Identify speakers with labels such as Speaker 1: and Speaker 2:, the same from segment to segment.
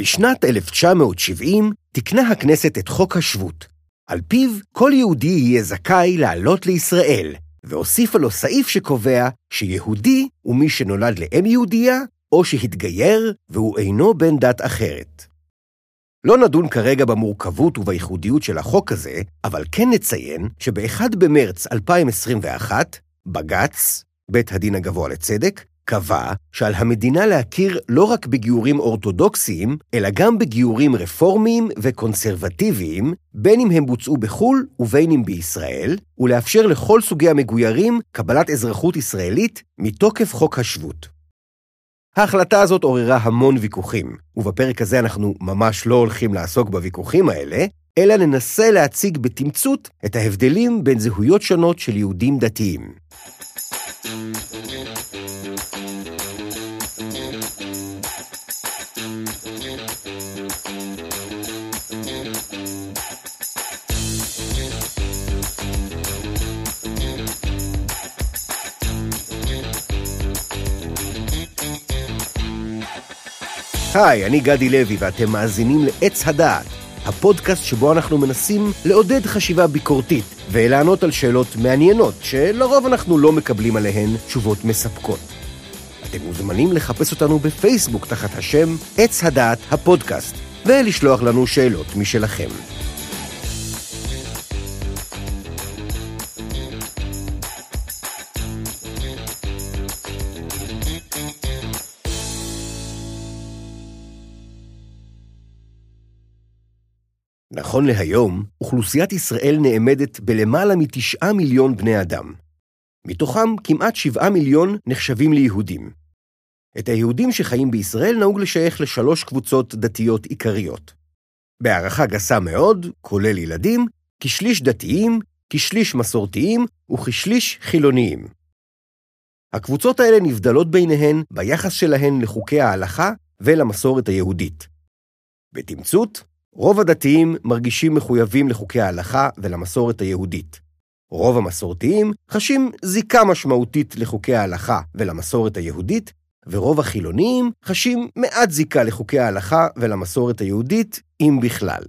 Speaker 1: בשנת 1970 תיקנה הכנסת את חוק השבות. על פיו כל יהודי יהיה זכאי לעלות לישראל, והוסיפה לו סעיף שקובע שיהודי הוא מי שנולד לאם יהודייה, או שהתגייר והוא אינו בן דת אחרת. לא נדון כרגע במורכבות ובייחודיות של החוק הזה, אבל כן נציין שב-1 במרץ 2021, בג"ץ, בית הדין הגבוה לצדק, קבע שעל המדינה להכיר לא רק בגיורים אורתודוקסיים, אלא גם בגיורים רפורמיים וקונסרבטיביים, בין אם הם בוצעו בחו"ל ובין אם בישראל, ולאפשר לכל סוגי המגוירים קבלת אזרחות ישראלית מתוקף חוק השבות. ההחלטה הזאת עוררה המון ויכוחים, ובפרק הזה אנחנו ממש לא הולכים לעסוק בוויכוחים האלה, אלא ננסה להציג בתמצות את ההבדלים בין זהויות שונות של יהודים דתיים. היי, אני גדי לוי ואתם מאזינים לעץ הדעת, הפודקאסט שבו אנחנו מנסים לעודד חשיבה ביקורתית ולענות על שאלות מעניינות, שלרוב אנחנו לא מקבלים עליהן תשובות מספקות. אתם מוזמנים לחפש אותנו בפייסבוק תחת השם עץ הדעת הפודקאסט, ולשלוח לנו שאלות משלכם. נכון להיום, אוכלוסיית ישראל נאמדת בלמעלה מתשעה מיליון בני אדם. מתוכם כמעט שבעה מיליון נחשבים ליהודים. את היהודים שחיים בישראל נהוג לשייך לשלוש קבוצות דתיות עיקריות. בהערכה גסה מאוד, כולל ילדים, כשליש דתיים, כשליש מסורתיים וכשליש חילוניים. הקבוצות האלה נבדלות ביניהן ביחס שלהן לחוקי ההלכה ולמסורת היהודית. בתמצות, רוב הדתיים מרגישים מחויבים לחוקי ההלכה ולמסורת היהודית. רוב המסורתיים חשים זיקה משמעותית לחוקי ההלכה ולמסורת היהודית, ורוב החילוניים חשים מעט זיקה לחוקי ההלכה ולמסורת היהודית, אם בכלל.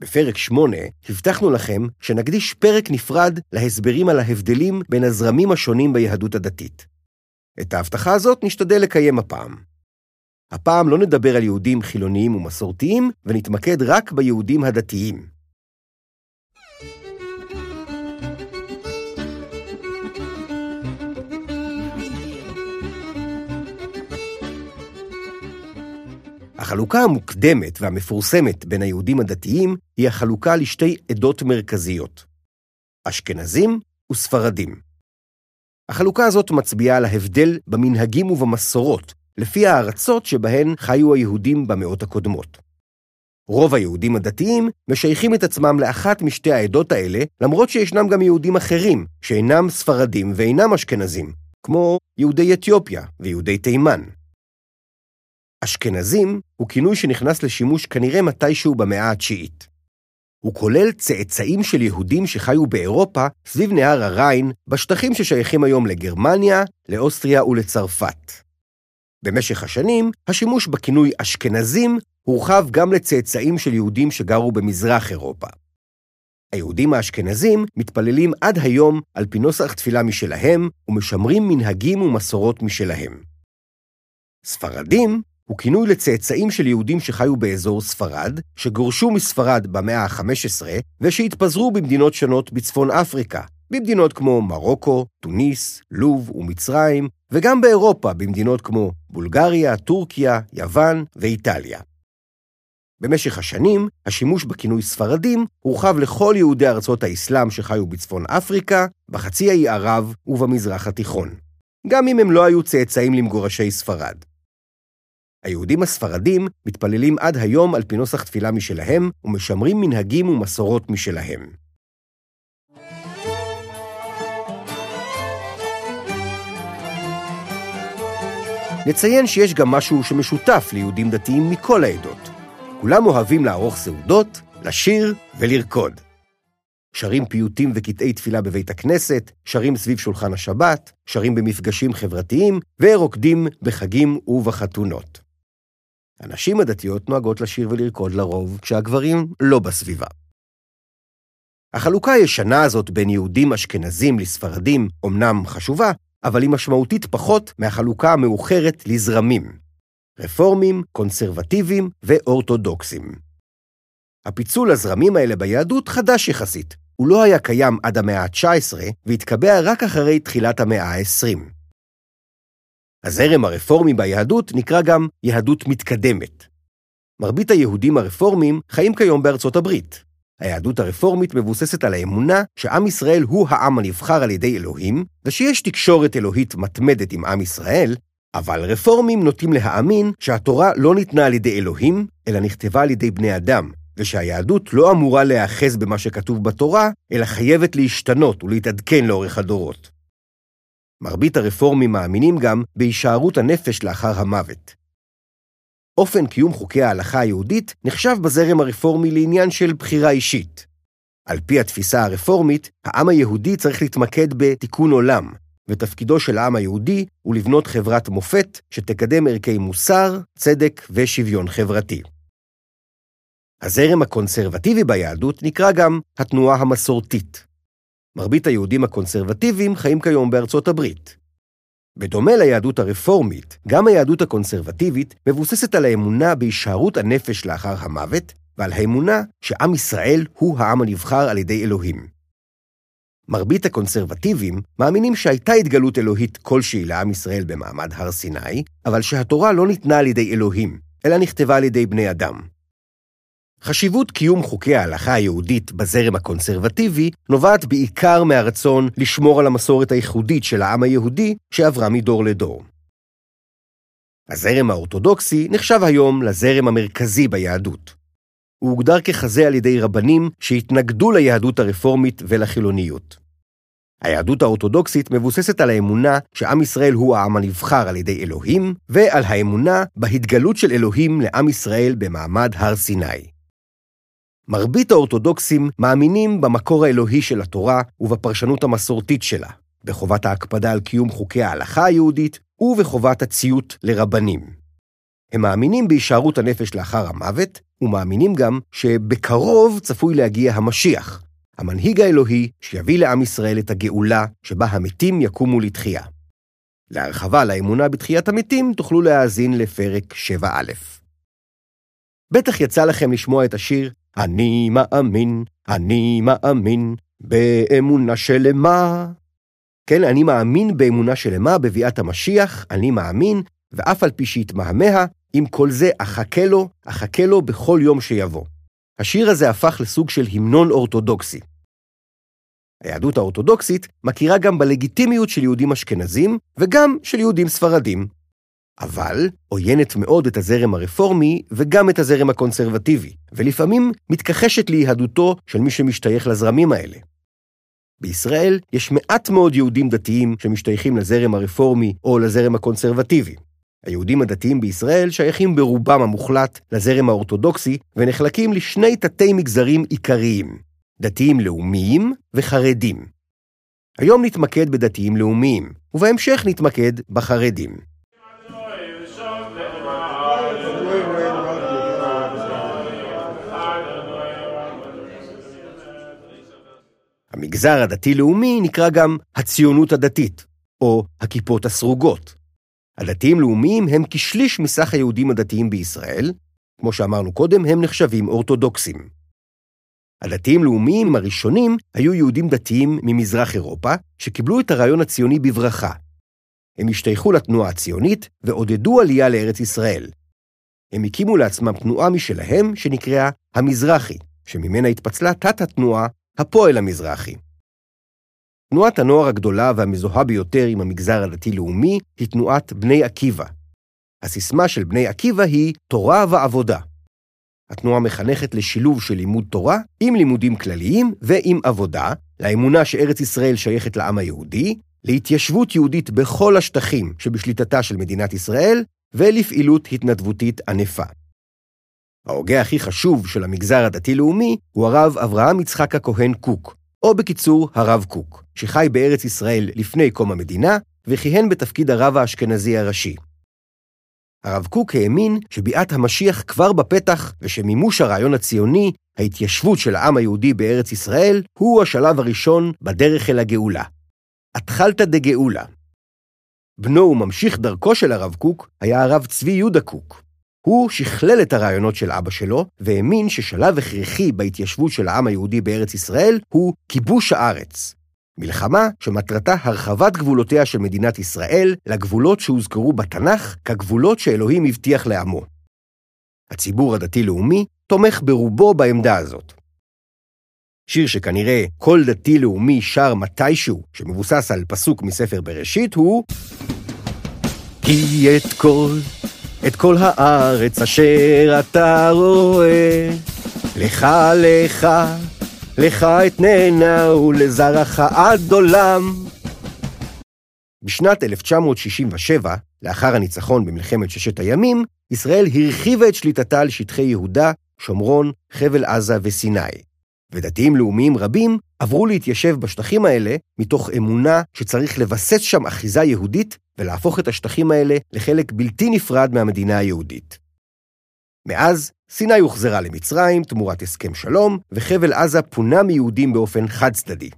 Speaker 1: בפרק 8 הבטחנו לכם שנקדיש פרק נפרד להסברים על ההבדלים בין הזרמים השונים ביהדות הדתית. את ההבטחה הזאת נשתדל לקיים הפעם. הפעם לא נדבר על יהודים חילוניים ומסורתיים, ונתמקד רק ביהודים הדתיים. החלוקה המוקדמת והמפורסמת בין היהודים הדתיים היא החלוקה לשתי עדות מרכזיות, אשכנזים וספרדים. החלוקה הזאת מצביעה על ההבדל במנהגים ובמסורות לפי הארצות שבהן חיו היהודים במאות הקודמות. רוב היהודים הדתיים משייכים את עצמם לאחת משתי העדות האלה, למרות שישנם גם יהודים אחרים, שאינם ספרדים ואינם אשכנזים, כמו יהודי אתיופיה ויהודי תימן. אשכנזים הוא כינוי שנכנס לשימוש כנראה מתישהו במאה התשיעית. הוא כולל צאצאים של יהודים שחיו באירופה סביב נהר הריין, בשטחים ששייכים היום לגרמניה, לאוסטריה ולצרפת. במשך השנים, השימוש בכינוי אשכנזים הורחב גם לצאצאים של יהודים שגרו במזרח אירופה. היהודים האשכנזים מתפללים עד היום על פי נוסח תפילה משלהם ומשמרים מנהגים ומסורות משלהם. ספרדים הוא כינוי לצאצאים של יהודים שחיו באזור ספרד, שגורשו מספרד במאה ה-15 ושהתפזרו במדינות שונות בצפון אפריקה, במדינות כמו מרוקו, טוניס, לוב ומצרים, וגם באירופה במדינות כמו בולגריה, טורקיה, יוון ואיטליה. במשך השנים, השימוש בכינוי ספרדים הורחב לכל יהודי ארצות האסלאם שחיו בצפון אפריקה, בחצי האי ערב ובמזרח התיכון, גם אם הם לא היו צאצאים למגורשי ספרד. היהודים הספרדים מתפללים עד היום על פי נוסח תפילה משלהם ומשמרים מנהגים ומסורות משלהם. נציין שיש גם משהו שמשותף ליהודים דתיים מכל העדות. כולם אוהבים לערוך סעודות, לשיר ולרקוד. שרים פיוטים וקטעי תפילה בבית הכנסת, שרים סביב שולחן השבת, שרים במפגשים חברתיים, ורוקדים בחגים ובחתונות. הנשים הדתיות נוהגות לשיר ולרקוד לרוב, כשהגברים לא בסביבה. החלוקה הישנה הזאת בין יהודים אשכנזים לספרדים אומנם חשובה, אבל היא משמעותית פחות מהחלוקה המאוחרת לזרמים. רפורמים, קונסרבטיבים ואורתודוקסים. הפיצול הזרמים האלה ביהדות חדש יחסית. הוא לא היה קיים עד המאה ה-19 והתקבע רק אחרי תחילת המאה ה-20. הזרם הרפורמי ביהדות נקרא גם יהדות מתקדמת. מרבית היהודים הרפורמים חיים כיום בארצות הברית. היהדות הרפורמית מבוססת על האמונה שעם ישראל הוא העם הנבחר על ידי אלוהים, ושיש תקשורת אלוהית מתמדת עם עם ישראל, אבל רפורמים נוטים להאמין שהתורה לא ניתנה על ידי אלוהים, אלא נכתבה על ידי בני אדם, ושהיהדות לא אמורה להיאחז במה שכתוב בתורה, אלא חייבת להשתנות ולהתעדכן לאורך הדורות. מרבית הרפורמים מאמינים גם בהישארות הנפש לאחר המוות. אופן קיום חוקי ההלכה היהודית נחשב בזרם הרפורמי לעניין של בחירה אישית. על פי התפיסה הרפורמית, העם היהודי צריך להתמקד בתיקון עולם, ותפקידו של העם היהודי הוא לבנות חברת מופת שתקדם ערכי מוסר, צדק ושוויון חברתי. הזרם הקונסרבטיבי ביהדות נקרא גם התנועה המסורתית. מרבית היהודים הקונסרבטיביים חיים כיום בארצות הברית. בדומה ליהדות הרפורמית, גם היהדות הקונסרבטיבית מבוססת על האמונה בהישארות הנפש לאחר המוות, ועל האמונה שעם ישראל הוא העם הנבחר על ידי אלוהים. מרבית הקונסרבטיבים מאמינים שהייתה התגלות אלוהית כלשהי לעם ישראל במעמד הר סיני, אבל שהתורה לא ניתנה על ידי אלוהים, אלא נכתבה על ידי בני אדם. חשיבות קיום חוקי ההלכה היהודית בזרם הקונסרבטיבי נובעת בעיקר מהרצון לשמור על המסורת הייחודית של העם היהודי שעברה מדור לדור. הזרם האורתודוקסי נחשב היום לזרם המרכזי ביהדות. הוא הוגדר ככזה על ידי רבנים שהתנגדו ליהדות הרפורמית ולחילוניות. היהדות האורתודוקסית מבוססת על האמונה שעם ישראל הוא העם הנבחר על ידי אלוהים, ועל האמונה בהתגלות של אלוהים לעם ישראל במעמד הר סיני. מרבית האורתודוקסים מאמינים במקור האלוהי של התורה ובפרשנות המסורתית שלה, בחובת ההקפדה על קיום חוקי ההלכה היהודית ובחובת הציות לרבנים. הם מאמינים בהישארות הנפש לאחר המוות, ומאמינים גם שבקרוב צפוי להגיע המשיח, המנהיג האלוהי שיביא לעם ישראל את הגאולה שבה המתים יקומו לתחייה. להרחבה לאמונה בתחיית המתים תוכלו להאזין לפרק 7א. בטח יצא לכם לשמוע את השיר אני מאמין, אני מאמין, באמונה שלמה. כן, אני מאמין באמונה שלמה בביאת המשיח, אני מאמין, ואף על פי שיתמהמה, עם כל זה אחכה לו, אחכה לו בכל יום שיבוא. השיר הזה הפך לסוג של המנון אורתודוקסי. היהדות האורתודוקסית מכירה גם בלגיטימיות של יהודים אשכנזים וגם של יהודים ספרדים. אבל עוינת מאוד את הזרם הרפורמי וגם את הזרם הקונסרבטיבי, ולפעמים מתכחשת ליהדותו של מי שמשתייך לזרמים האלה. בישראל יש מעט מאוד יהודים דתיים שמשתייכים לזרם הרפורמי או לזרם הקונסרבטיבי. היהודים הדתיים בישראל שייכים ברובם המוחלט לזרם האורתודוקסי ונחלקים לשני תתי מגזרים עיקריים, דתיים לאומיים וחרדים. היום נתמקד בדתיים לאומיים, ובהמשך נתמקד בחרדים. המגזר הדתי-לאומי נקרא גם הציונות הדתית, או הכיפות הסרוגות. הדתיים-לאומיים הם כשליש מסך היהודים הדתיים בישראל, כמו שאמרנו קודם, הם נחשבים אורתודוקסים. הדתיים-לאומיים הראשונים היו יהודים דתיים ממזרח אירופה, שקיבלו את הרעיון הציוני בברכה. הם השתייכו לתנועה הציונית ועודדו עלייה לארץ ישראל. הם הקימו לעצמם תנועה משלהם שנקראה המזרחי, שממנה התפצלה תת-התנועה הפועל המזרחי. תנועת הנוער הגדולה והמזוהה ביותר עם המגזר הדתי-לאומי היא תנועת בני עקיבא. הסיסמה של בני עקיבא היא תורה ועבודה. התנועה מחנכת לשילוב של לימוד תורה עם לימודים כלליים ועם עבודה, לאמונה שארץ ישראל שייכת לעם היהודי, להתיישבות יהודית בכל השטחים שבשליטתה של מדינת ישראל, ולפעילות התנדבותית ענפה. ההוגה הכי חשוב של המגזר הדתי-לאומי הוא הרב אברהם יצחק הכהן קוק, או בקיצור, הרב קוק, שחי בארץ ישראל לפני קום המדינה, וכיהן בתפקיד הרב האשכנזי הראשי. הרב קוק האמין שביאת המשיח כבר בפתח, ושמימוש הרעיון הציוני, ההתיישבות של העם היהודי בארץ ישראל, הוא השלב הראשון בדרך אל הגאולה. התחלתא דגאולה. בנו וממשיך דרכו של הרב קוק היה הרב צבי יהודה קוק. הוא שכלל את הרעיונות של אבא שלו, והאמין ששלב הכרחי בהתיישבות של העם היהודי בארץ ישראל הוא כיבוש הארץ. מלחמה שמטרתה הרחבת גבולותיה של מדינת ישראל לגבולות שהוזכרו בתנ"ך כגבולות שאלוהים הבטיח לעמו. הציבור הדתי-לאומי תומך ברובו בעמדה הזאת. שיר שכנראה כל דתי-לאומי שר מתישהו, שמבוסס על פסוק מספר בראשית, הוא כי את כל, את כל הארץ אשר אתה רואה, לך לך לך אתננה ולזרעך עד עולם. בשנת 1967, לאחר הניצחון במלחמת ששת הימים, ישראל הרחיבה את שליטתה על שטחי יהודה, שומרון, חבל עזה וסיני. ודתיים לאומיים רבים עברו להתיישב בשטחים האלה מתוך אמונה שצריך לבסס שם אחיזה יהודית ולהפוך את השטחים האלה לחלק בלתי נפרד מהמדינה היהודית. מאז, סיני הוחזרה למצרים תמורת הסכם שלום, וחבל עזה פונה מיהודים באופן חד-צדדי.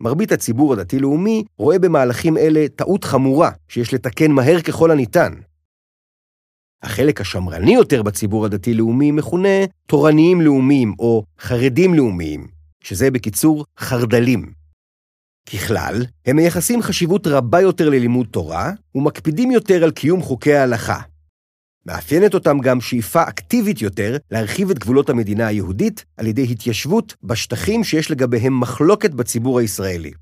Speaker 1: מרבית הציבור הדתי-לאומי רואה במהלכים אלה טעות חמורה שיש לתקן מהר ככל הניתן. החלק השמרני יותר בציבור הדתי-לאומי מכונה תורניים לאומיים או חרדים לאומיים, שזה בקיצור חרדלים. ככלל, הם מייחסים חשיבות רבה יותר ללימוד תורה ומקפידים יותר על קיום חוקי ההלכה, מאפיינת אותם גם שאיפה אקטיבית יותר להרחיב את גבולות המדינה היהודית על ידי התיישבות בשטחים שיש לגביהם מחלוקת בציבור הישראלי.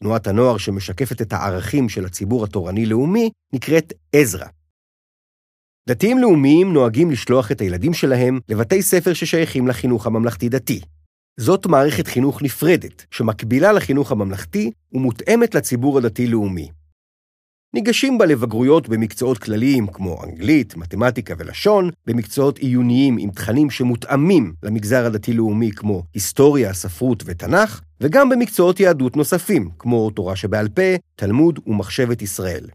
Speaker 1: תנועת הנוער שמשקפת את הערכים של הציבור התורני-לאומי נקראת עזרא. דתיים לאומיים נוהגים לשלוח את הילדים שלהם לבתי ספר ששייכים לחינוך הממלכתי-דתי. זאת מערכת חינוך נפרדת, שמקבילה לחינוך הממלכתי ומותאמת לציבור הדתי-לאומי. ניגשים בה לבגרויות במקצועות כלליים כמו אנגלית, מתמטיקה ולשון, במקצועות עיוניים עם תכנים שמותאמים למגזר הדתי-לאומי כמו היסטוריה, ספרות ותנ"ך, וגם במקצועות יהדות נוספים, כמו תורה שבעל פה, תלמוד ומחשבת ישראל.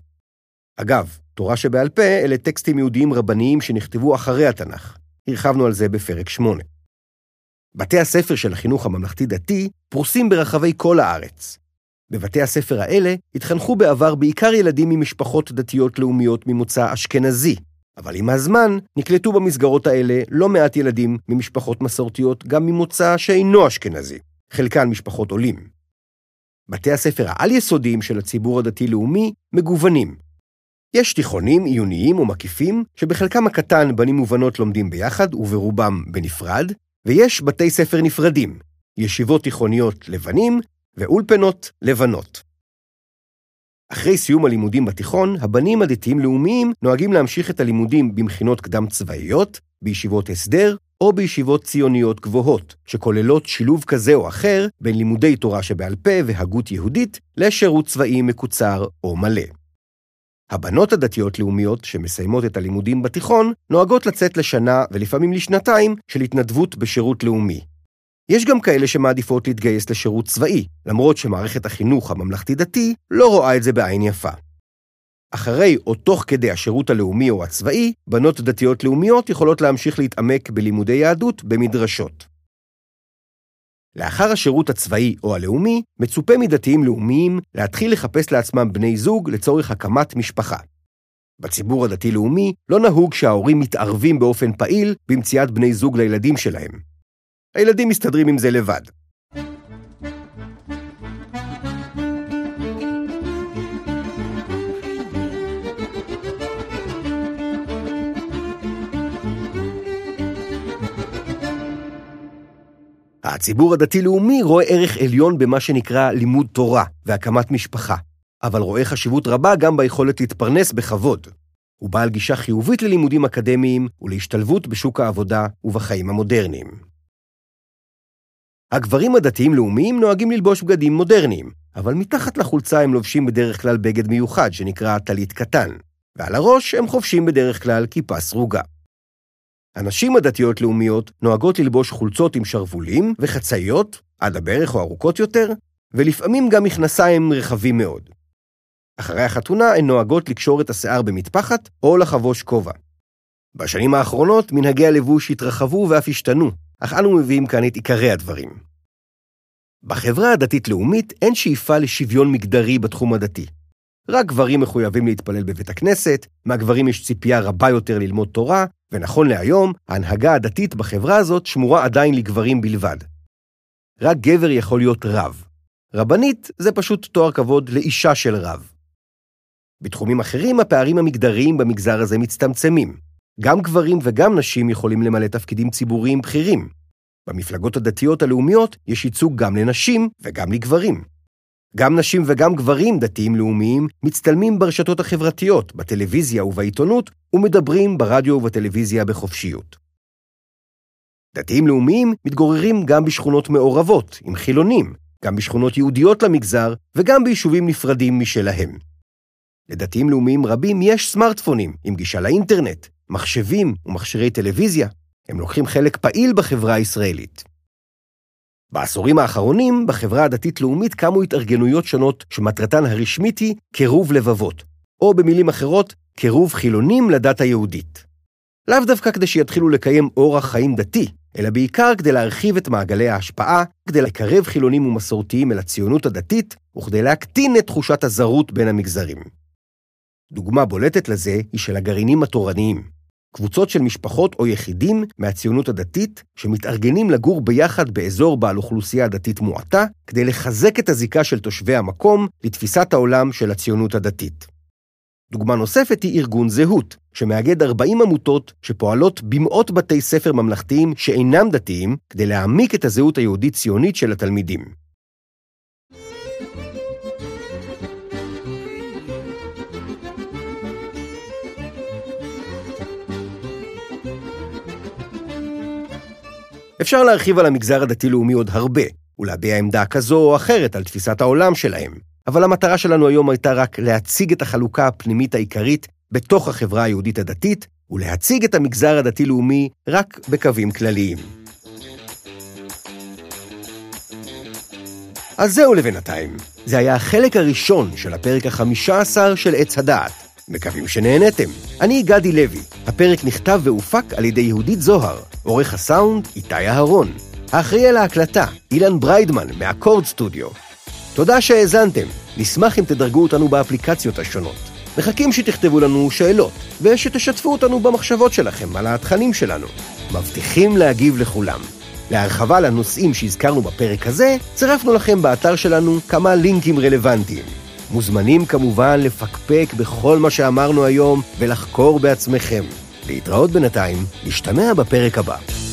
Speaker 1: אגב, תורה שבעל פה אלה טקסטים יהודיים רבניים שנכתבו אחרי התנ"ך. הרחבנו על זה בפרק 8. בתי הספר של החינוך הממלכתי-דתי פרוסים ברחבי כל הארץ. בבתי הספר האלה התחנכו בעבר בעיקר ילדים ממשפחות דתיות לאומיות ממוצא אשכנזי, אבל עם הזמן נקלטו במסגרות האלה לא מעט ילדים ממשפחות מסורתיות גם ממוצא שאינו אשכנזי, חלקן משפחות עולים. בתי הספר העל-יסודיים של הציבור הדתי-לאומי מגוונים. יש תיכונים עיוניים ומקיפים, שבחלקם הקטן בנים ובנות לומדים ביחד וברובם בנפרד, ויש בתי ספר נפרדים, ישיבות תיכוניות לבנים ואולפנות לבנות. אחרי סיום הלימודים בתיכון, הבנים הדתיים-לאומיים נוהגים להמשיך את הלימודים במכינות קדם-צבאיות, בישיבות הסדר או בישיבות ציוניות גבוהות, שכוללות שילוב כזה או אחר בין לימודי תורה שבעל פה והגות יהודית לשירות צבאי מקוצר או מלא. הבנות הדתיות-לאומיות שמסיימות את הלימודים בתיכון נוהגות לצאת לשנה ולפעמים לשנתיים של התנדבות בשירות לאומי, יש גם כאלה שמעדיפות להתגייס לשירות צבאי, למרות שמערכת החינוך הממלכתי-דתי לא רואה את זה בעין יפה. אחרי או תוך כדי השירות הלאומי או הצבאי, בנות דתיות לאומיות יכולות להמשיך להתעמק בלימודי יהדות במדרשות. לאחר השירות הצבאי או הלאומי, מצופה מדתיים לאומיים להתחיל לחפש לעצמם בני זוג לצורך הקמת משפחה. בציבור הדתי-לאומי לא נהוג שההורים מתערבים באופן פעיל במציאת בני זוג לילדים שלהם. הילדים מסתדרים עם זה לבד. הציבור הדתי-לאומי רואה ערך עליון במה שנקרא לימוד תורה והקמת משפחה, אבל רואה חשיבות רבה גם ביכולת להתפרנס בכבוד. הוא בעל גישה חיובית ללימודים אקדמיים ולהשתלבות בשוק העבודה ובחיים המודרניים. הגברים הדתיים-לאומיים נוהגים ללבוש בגדים מודרניים, אבל מתחת לחולצה הם לובשים בדרך כלל בגד מיוחד שנקרא טלית קטן, ועל הראש הם חובשים בדרך כלל כיפה סרוגה. הנשים הדתיות-לאומיות נוהגות ללבוש חולצות עם שרוולים וחצאיות, עד הברך או ארוכות יותר, ולפעמים גם מכנסיים רחבים מאוד. אחרי החתונה הן נוהגות לקשור את השיער במטפחת או לחבוש כובע. בשנים האחרונות מנהגי הלבוש התרחבו ואף השתנו, אך אנו מביאים כאן את עיקרי הדברים. בחברה הדתית-לאומית אין שאיפה לשוויון מגדרי בתחום הדתי. רק גברים מחויבים להתפלל בבית הכנסת, מהגברים יש ציפייה רבה יותר ללמוד תורה, ונכון להיום, ההנהגה הדתית בחברה הזאת שמורה עדיין לגברים בלבד. רק גבר יכול להיות רב. רבנית זה פשוט תואר כבוד לאישה של רב. בתחומים אחרים הפערים המגדריים במגזר הזה מצטמצמים. גם גברים וגם נשים יכולים למלא תפקידים ציבוריים בכירים. במפלגות הדתיות הלאומיות יש ייצוג גם לנשים וגם לגברים. גם נשים וגם גברים דתיים לאומיים מצטלמים ברשתות החברתיות, בטלוויזיה ובעיתונות, ומדברים ברדיו ובטלוויזיה בחופשיות. דתיים לאומיים מתגוררים גם בשכונות מעורבות, עם חילונים, גם בשכונות יהודיות למגזר וגם ביישובים נפרדים משלהם. לדתיים לאומיים רבים יש סמארטפונים עם גישה לאינטרנט, מחשבים ומכשירי טלוויזיה. הם לוקחים חלק פעיל בחברה הישראלית. בעשורים האחרונים, בחברה הדתית-לאומית קמו התארגנויות שונות שמטרתן הרשמית היא קירוב לבבות, או במילים אחרות, קירוב חילונים לדת היהודית. לאו דווקא כדי שיתחילו לקיים אורח חיים דתי, אלא בעיקר כדי להרחיב את מעגלי ההשפעה, כדי לקרב חילונים ומסורתיים אל הציונות הדתית, וכדי להקטין את תחושת הזרות בין המגזרים. דוגמה בולטת לזה היא של הגרעינים התורניים. קבוצות של משפחות או יחידים מהציונות הדתית שמתארגנים לגור ביחד באזור בעל אוכלוסייה דתית מועטה, כדי לחזק את הזיקה של תושבי המקום לתפיסת העולם של הציונות הדתית. דוגמה נוספת היא ארגון זהות, שמאגד 40 עמותות שפועלות במאות בתי ספר ממלכתיים שאינם דתיים, כדי להעמיק את הזהות היהודית-ציונית של התלמידים. אפשר להרחיב על המגזר הדתי-לאומי עוד הרבה, ולהביע עמדה כזו או אחרת על תפיסת העולם שלהם, אבל המטרה שלנו היום הייתה רק להציג את החלוקה הפנימית העיקרית בתוך החברה היהודית הדתית, ולהציג את המגזר הדתי-לאומי רק בקווים כלליים. אז זהו לבינתיים. זה היה החלק הראשון של הפרק החמישה עשר של עץ הדעת. מקווים שנהנתם. אני גדי לוי. הפרק נכתב והופק על ידי יהודית זוהר, עורך הסאונד איתי אהרון. האחראי על ההקלטה, אילן בריידמן מאקורד סטודיו. תודה שהאזנתם, נשמח אם תדרגו אותנו באפליקציות השונות. מחכים שתכתבו לנו שאלות, ושתשתפו אותנו במחשבות שלכם על התכנים שלנו. מבטיחים להגיב לכולם. להרחבה לנושאים שהזכרנו בפרק הזה, צירפנו לכם באתר שלנו כמה לינקים רלוונטיים. מוזמנים כמובן לפקפק בכל מה שאמרנו היום ולחקור בעצמכם. להתראות בינתיים, נשתמע בפרק הבא.